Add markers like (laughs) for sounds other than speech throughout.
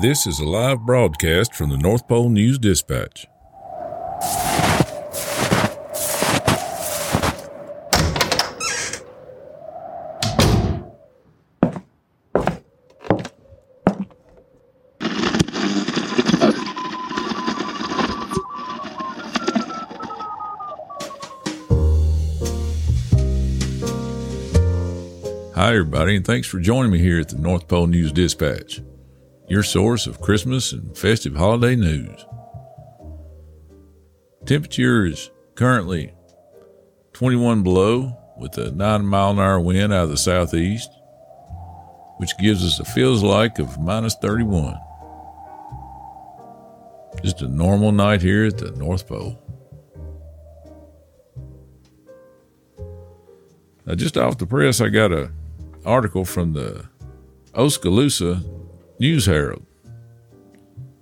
This is a live broadcast from the North Pole News Dispatch. Hi, everybody, and thanks for joining me here at the North Pole News Dispatch, your source of Christmas and festive holiday news. Temperature is currently 21 below with a 9 mile an hour wind out of the southeast, which gives us a feels like of minus 31. Just a normal night here at the North Pole. Now, just off the press, I got a article from the Oskaloosa News Herald.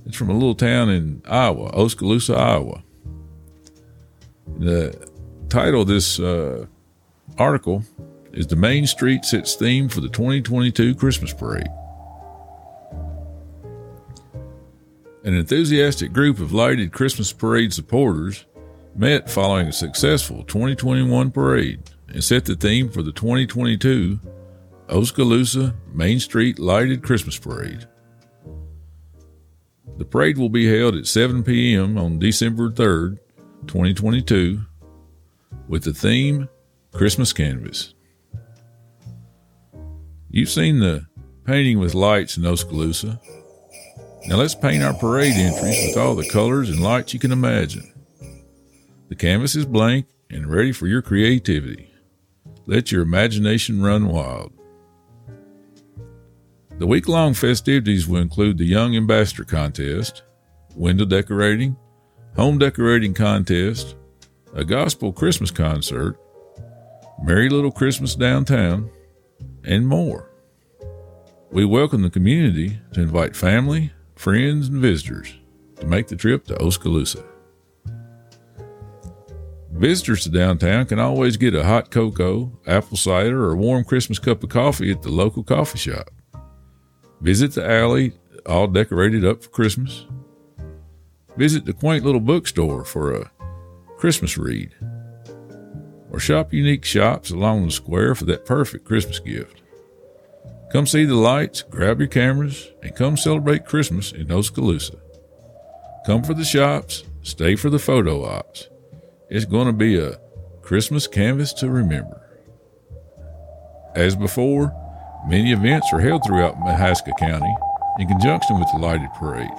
It's from a little town in Iowa, Oskaloosa, Iowa. The title of this uh, article is The Main Street Sets Theme for the 2022 Christmas Parade. An enthusiastic group of lighted Christmas parade supporters met following a successful 2021 parade and set the theme for the 2022 Oskaloosa Main Street Lighted Christmas Parade. The parade will be held at 7 p.m. on December 3rd, 2022, with the theme Christmas Canvas. You've seen the painting with lights in Oskaloosa. Now let's paint our parade entries with all the colors and lights you can imagine. The canvas is blank and ready for your creativity. Let your imagination run wild. The week long festivities will include the Young Ambassador Contest, window decorating, home decorating contest, a gospel Christmas concert, Merry Little Christmas downtown, and more. We welcome the community to invite family, friends, and visitors to make the trip to Oskaloosa. Visitors to downtown can always get a hot cocoa, apple cider, or warm Christmas cup of coffee at the local coffee shop. Visit the alley, all decorated up for Christmas. Visit the quaint little bookstore for a Christmas read. Or shop unique shops along the square for that perfect Christmas gift. Come see the lights, grab your cameras, and come celebrate Christmas in Oskaloosa. Come for the shops, stay for the photo ops. It's going to be a Christmas canvas to remember. As before, Many events are held throughout Mahaska County in conjunction with the lighted parade.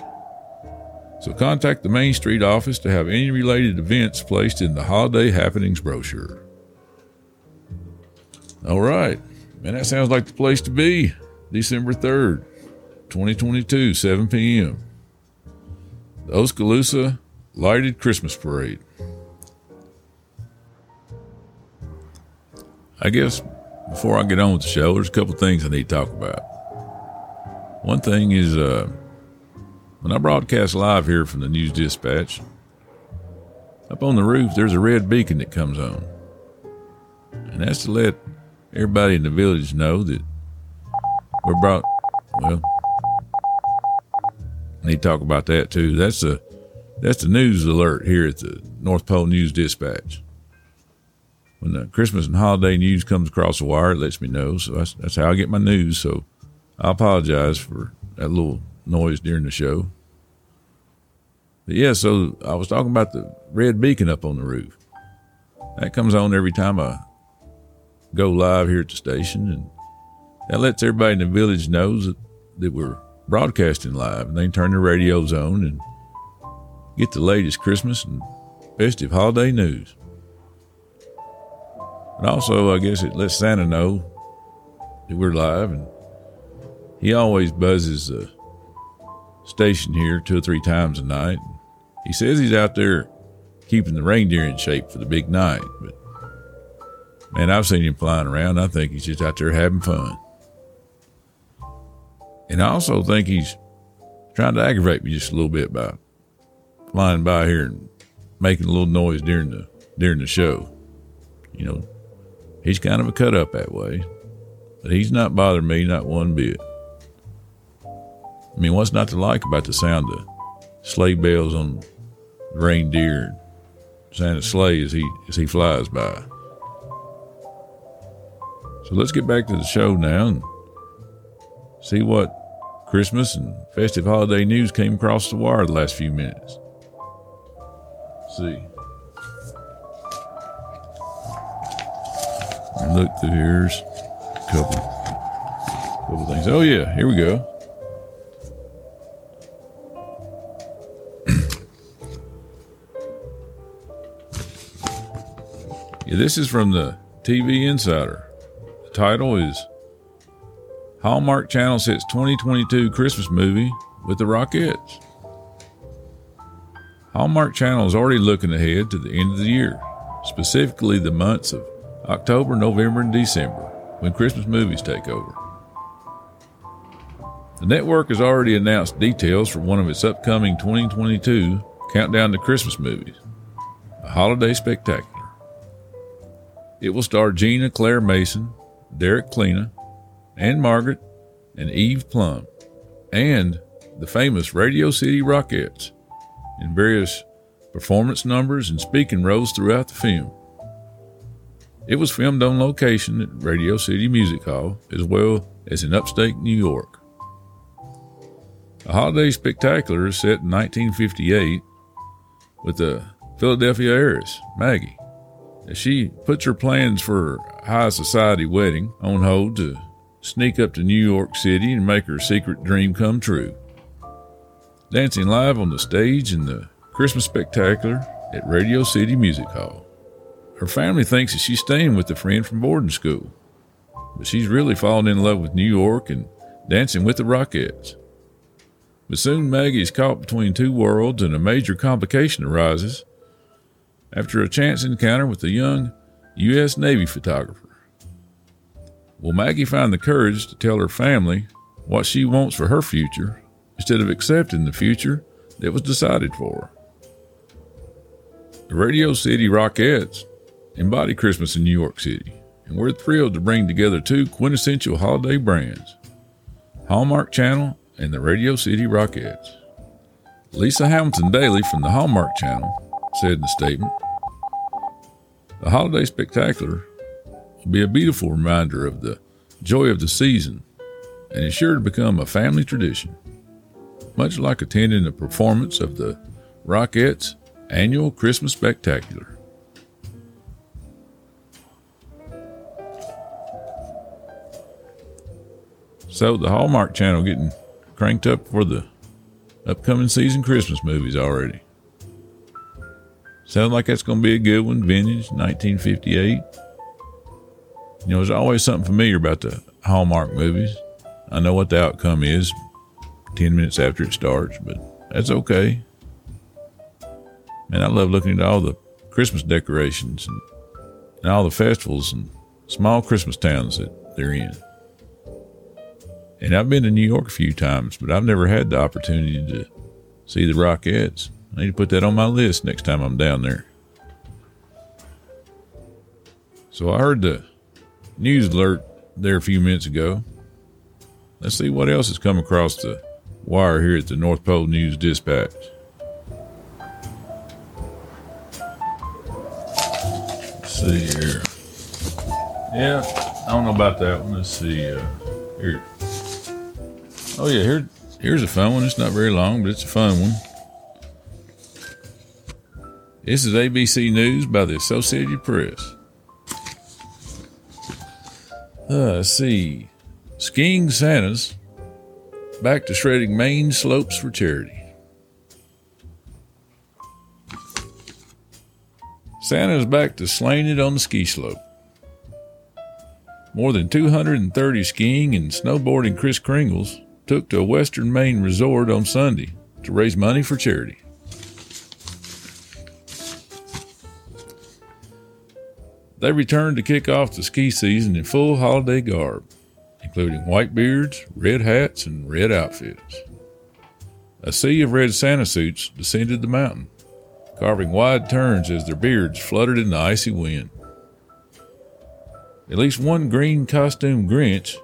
So contact the Main Street office to have any related events placed in the holiday happenings brochure. All right. Man, that sounds like the place to be. December 3rd, 2022, 7 p.m. The Oskaloosa Lighted Christmas Parade. I guess before I get on with the show, there's a couple things I need to talk about. One thing is uh, when I broadcast live here from the News Dispatch, up on the roof, there's a red beacon that comes on. And that's to let everybody in the village know that we're brought, well, I need to talk about that too. That's the, that's the news alert here at the North Pole News Dispatch when the Christmas and holiday news comes across the wire, it lets me know. So that's, that's how I get my news. So I apologize for that little noise during the show. But yeah, so I was talking about the red beacon up on the roof. That comes on every time I go live here at the station, and that lets everybody in the village knows that, that we're broadcasting live, and they turn their radios on and get the latest Christmas and festive holiday news. And also, I guess it lets Santa know that we're live. And he always buzzes the station here two or three times a night. He says he's out there keeping the reindeer in shape for the big night. But man, I've seen him flying around. I think he's just out there having fun. And I also think he's trying to aggravate me just a little bit by flying by here and making a little noise during the during the show. You know, He's kind of a cut up that way, but he's not bothering me, not one bit. I mean, what's not to like about the sound of sleigh bells on reindeer Santa's sleigh as he as he flies by? So let's get back to the show now and see what Christmas and festive holiday news came across the wire the last few minutes. Let's see. And look here's a couple couple things. Oh yeah, here we go. (clears throat) yeah, this is from the TV Insider. The title is Hallmark Channel sets 2022 Christmas movie with the Rockettes. Hallmark Channel is already looking ahead to the end of the year, specifically the months of October, November, and December, when Christmas movies take over. The network has already announced details for one of its upcoming 2022 Countdown to Christmas movies, a holiday spectacular. It will star Gina Claire Mason, Derek Klena, and Margaret and Eve Plumb, and the famous Radio City Rockettes in various performance numbers and speaking roles throughout the film. It was filmed on location at Radio City Music Hall as well as in upstate New York. A holiday spectacular is set in 1958 with the Philadelphia heiress, Maggie, as she puts her plans for her high society wedding on hold to sneak up to New York City and make her secret dream come true. Dancing live on the stage in the Christmas Spectacular at Radio City Music Hall. Her family thinks that she's staying with a friend from boarding school, but she's really fallen in love with New York and dancing with the Rockettes. But soon Maggie is caught between two worlds and a major complication arises after a chance encounter with a young U.S. Navy photographer. Will Maggie find the courage to tell her family what she wants for her future instead of accepting the future that was decided for her? The Radio City Rockettes embody Christmas in New York City, and we're thrilled to bring together two quintessential holiday brands Hallmark Channel and the Radio City Rockettes. Lisa Hamilton Daly from the Hallmark Channel said in a statement The holiday spectacular will be a beautiful reminder of the joy of the season and is sure to become a family tradition, much like attending a performance of the Rockettes' annual Christmas Spectacular. So, the Hallmark Channel getting cranked up for the upcoming season Christmas movies already. Sounds like that's going to be a good one. Vintage, 1958. You know, there's always something familiar about the Hallmark movies. I know what the outcome is 10 minutes after it starts, but that's okay. And I love looking at all the Christmas decorations and, and all the festivals and small Christmas towns that they're in. And I've been to New York a few times, but I've never had the opportunity to see the Rockettes. I need to put that on my list next time I'm down there. So I heard the news alert there a few minutes ago. Let's see what else has come across the wire here at the North Pole News Dispatch. See here. Yeah, I don't know about that one. Let's see. Uh, here. Oh yeah, here. Here's a fun one. It's not very long, but it's a fun one. This is ABC News by the Associated Press. Uh, let's see. Skiing Santas back to shredding Maine slopes for charity. Santa's back to slaying it on the ski slope. More than 230 skiing and snowboarding Kris Kringles took to a western Maine resort on Sunday to raise money for charity. They returned to kick off the ski season in full holiday garb, including white beards, red hats, and red outfits. A sea of red Santa suits descended the mountain, carving wide turns as their beards fluttered in the icy wind. At least one green costume Grinch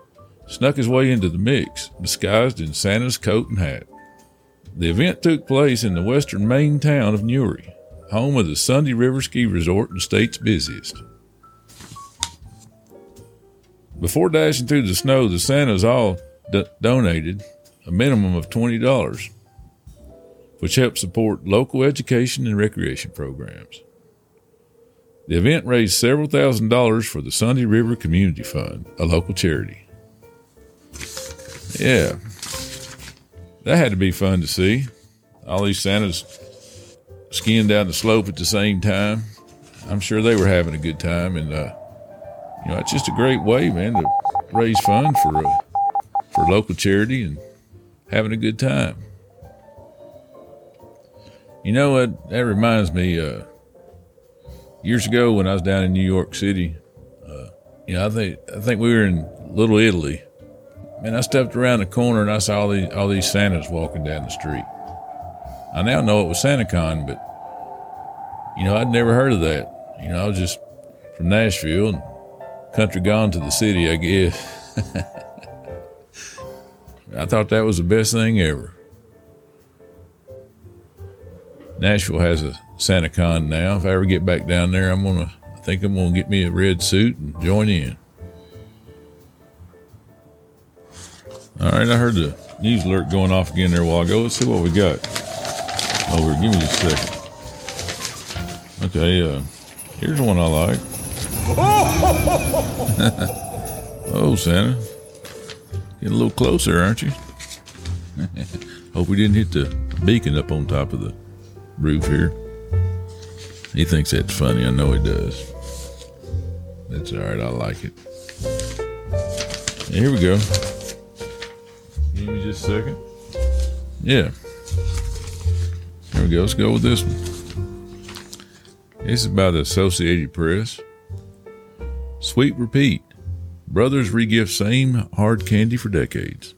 snuck his way into the mix, disguised in Santa's coat and hat. The event took place in the western Maine town of Newry, home of the Sunday River Ski Resort and state's busiest. Before dashing through the snow, the Santas all d- donated a minimum of $20, which helped support local education and recreation programs. The event raised several thousand dollars for the Sunday River Community Fund, a local charity. Yeah, that had to be fun to see. All these Santas skiing down the slope at the same time. I'm sure they were having a good time, and uh, you know, it's just a great way, man, to raise funds for uh, for local charity and having a good time. You know what? That reminds me. Uh, years ago, when I was down in New York City, uh, you know, I think I think we were in Little Italy. Man, I stepped around the corner and I saw all these all these Santas walking down the street. I now know it was SantaCon, but you know, I'd never heard of that. You know, I was just from Nashville and country gone to the city, I guess. (laughs) I thought that was the best thing ever. Nashville has a SantaCon now. If I ever get back down there, I'm gonna. I think I'm gonna get me a red suit and join in. All right, I heard the news alert going off again there a while ago. Let's see what we got. Over, here. give me a second. Okay, uh, here's one I like. (laughs) oh, Santa. Getting a little closer, aren't you? (laughs) Hope we didn't hit the beacon up on top of the roof here. He thinks that's funny. I know he does. That's all right. I like it. here we go. Give me just a second. Yeah. Here we go. Let's go with this one. This is by the Associated Press. Sweet repeat. Brothers regift same hard candy for decades.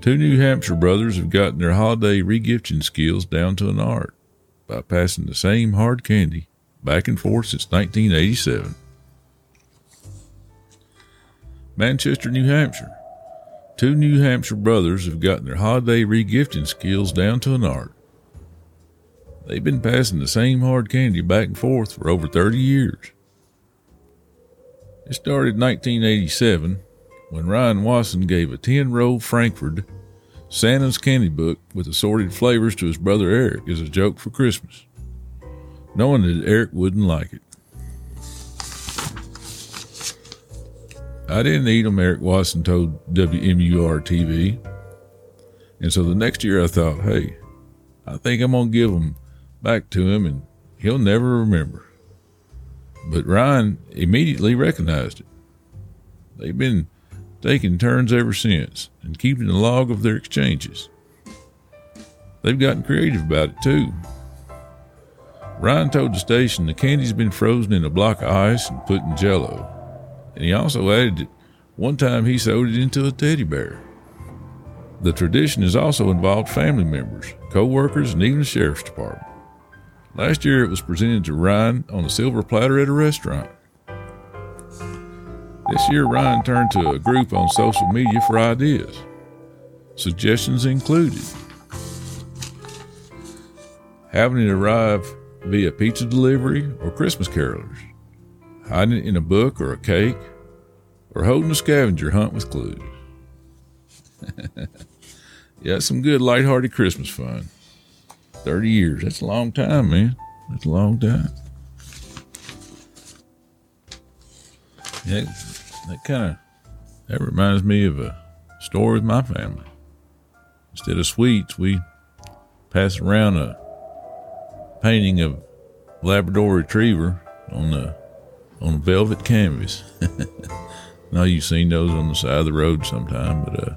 Two New Hampshire brothers have gotten their holiday regifting skills down to an art by passing the same hard candy back and forth since 1987. Manchester, New Hampshire. Two New Hampshire brothers have gotten their holiday regifting skills down to an art. They've been passing the same hard candy back and forth for over 30 years. It started in 1987 when Ryan Watson gave a 10 row Frankford Santa's candy book with assorted flavors to his brother Eric as a joke for Christmas, knowing that Eric wouldn't like it. I didn't eat them, Eric Watson told WMUR TV. And so the next year I thought, hey, I think I'm going to give them back to him and he'll never remember. But Ryan immediately recognized it. They've been taking turns ever since and keeping a log of their exchanges. They've gotten creative about it too. Ryan told the station the candy's been frozen in a block of ice and put in jello. And he also added one time he sewed it into a teddy bear. The tradition has also involved family members, co workers, and even the sheriff's department. Last year it was presented to Ryan on a silver platter at a restaurant. This year Ryan turned to a group on social media for ideas. Suggestions included having it arrive via pizza delivery or Christmas carolers, hiding it in a book or a cake, or holding a scavenger hunt with clues. (laughs) yeah, some good lighthearted Christmas fun. 30 years. That's a long time, man. That's a long time. Yeah, that kind of that reminds me of a story with my family. Instead of sweets, we pass around a painting of Labrador Retriever on the on a velvet canvas. (laughs) now you've seen those on the side of the road sometime, but uh,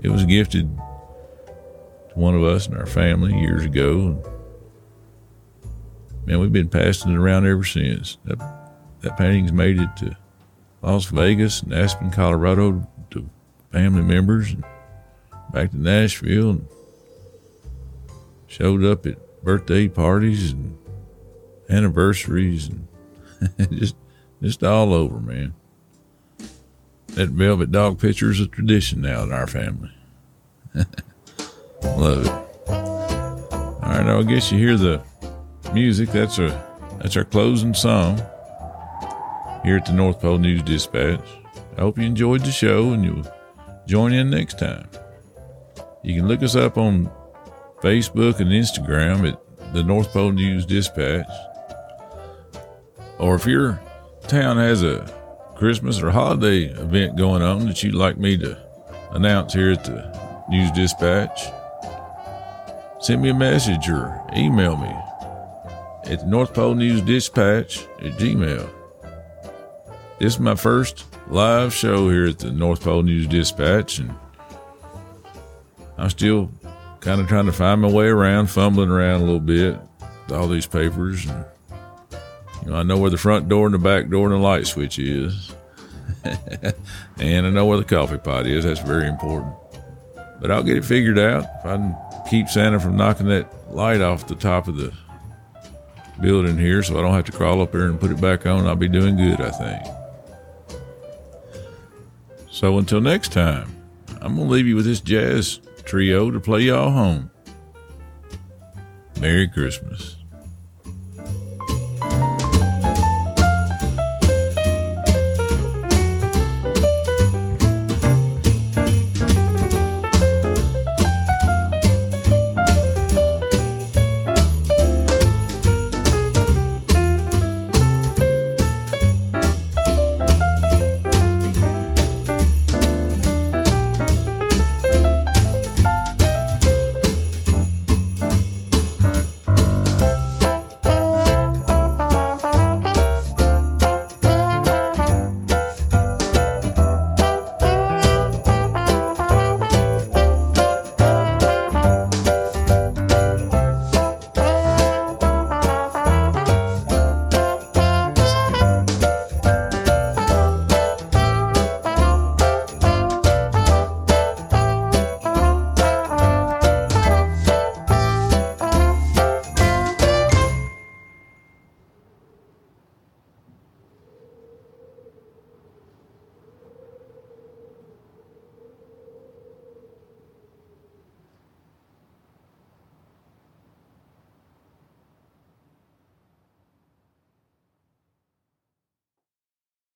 it was gifted to one of us in our family years ago. And man, we've been passing it around ever since. That, that painting's made it to Las Vegas and Aspen, Colorado to family members and back to Nashville and showed up at birthday parties and anniversaries and (laughs) just just all over, man. that velvet dog picture is a tradition now in our family. (laughs) Love it. All right, I guess you hear the music. That's a that's our closing song here at the North Pole News Dispatch. I hope you enjoyed the show and you'll join in next time. You can look us up on Facebook and Instagram at the North Pole News Dispatch. Or if your town has a Christmas or holiday event going on that you'd like me to announce here at the News Dispatch, send me a message or email me at the North Pole News Dispatch at Gmail. This is my first live show here at the North Pole News Dispatch, and I'm still kind of trying to find my way around, fumbling around a little bit with all these papers. And, I know where the front door and the back door and the light switch is. (laughs) and I know where the coffee pot is. That's very important. But I'll get it figured out. If I can keep Santa from knocking that light off the top of the building here so I don't have to crawl up there and put it back on, I'll be doing good, I think. So until next time, I'm going to leave you with this jazz trio to play y'all home. Merry Christmas.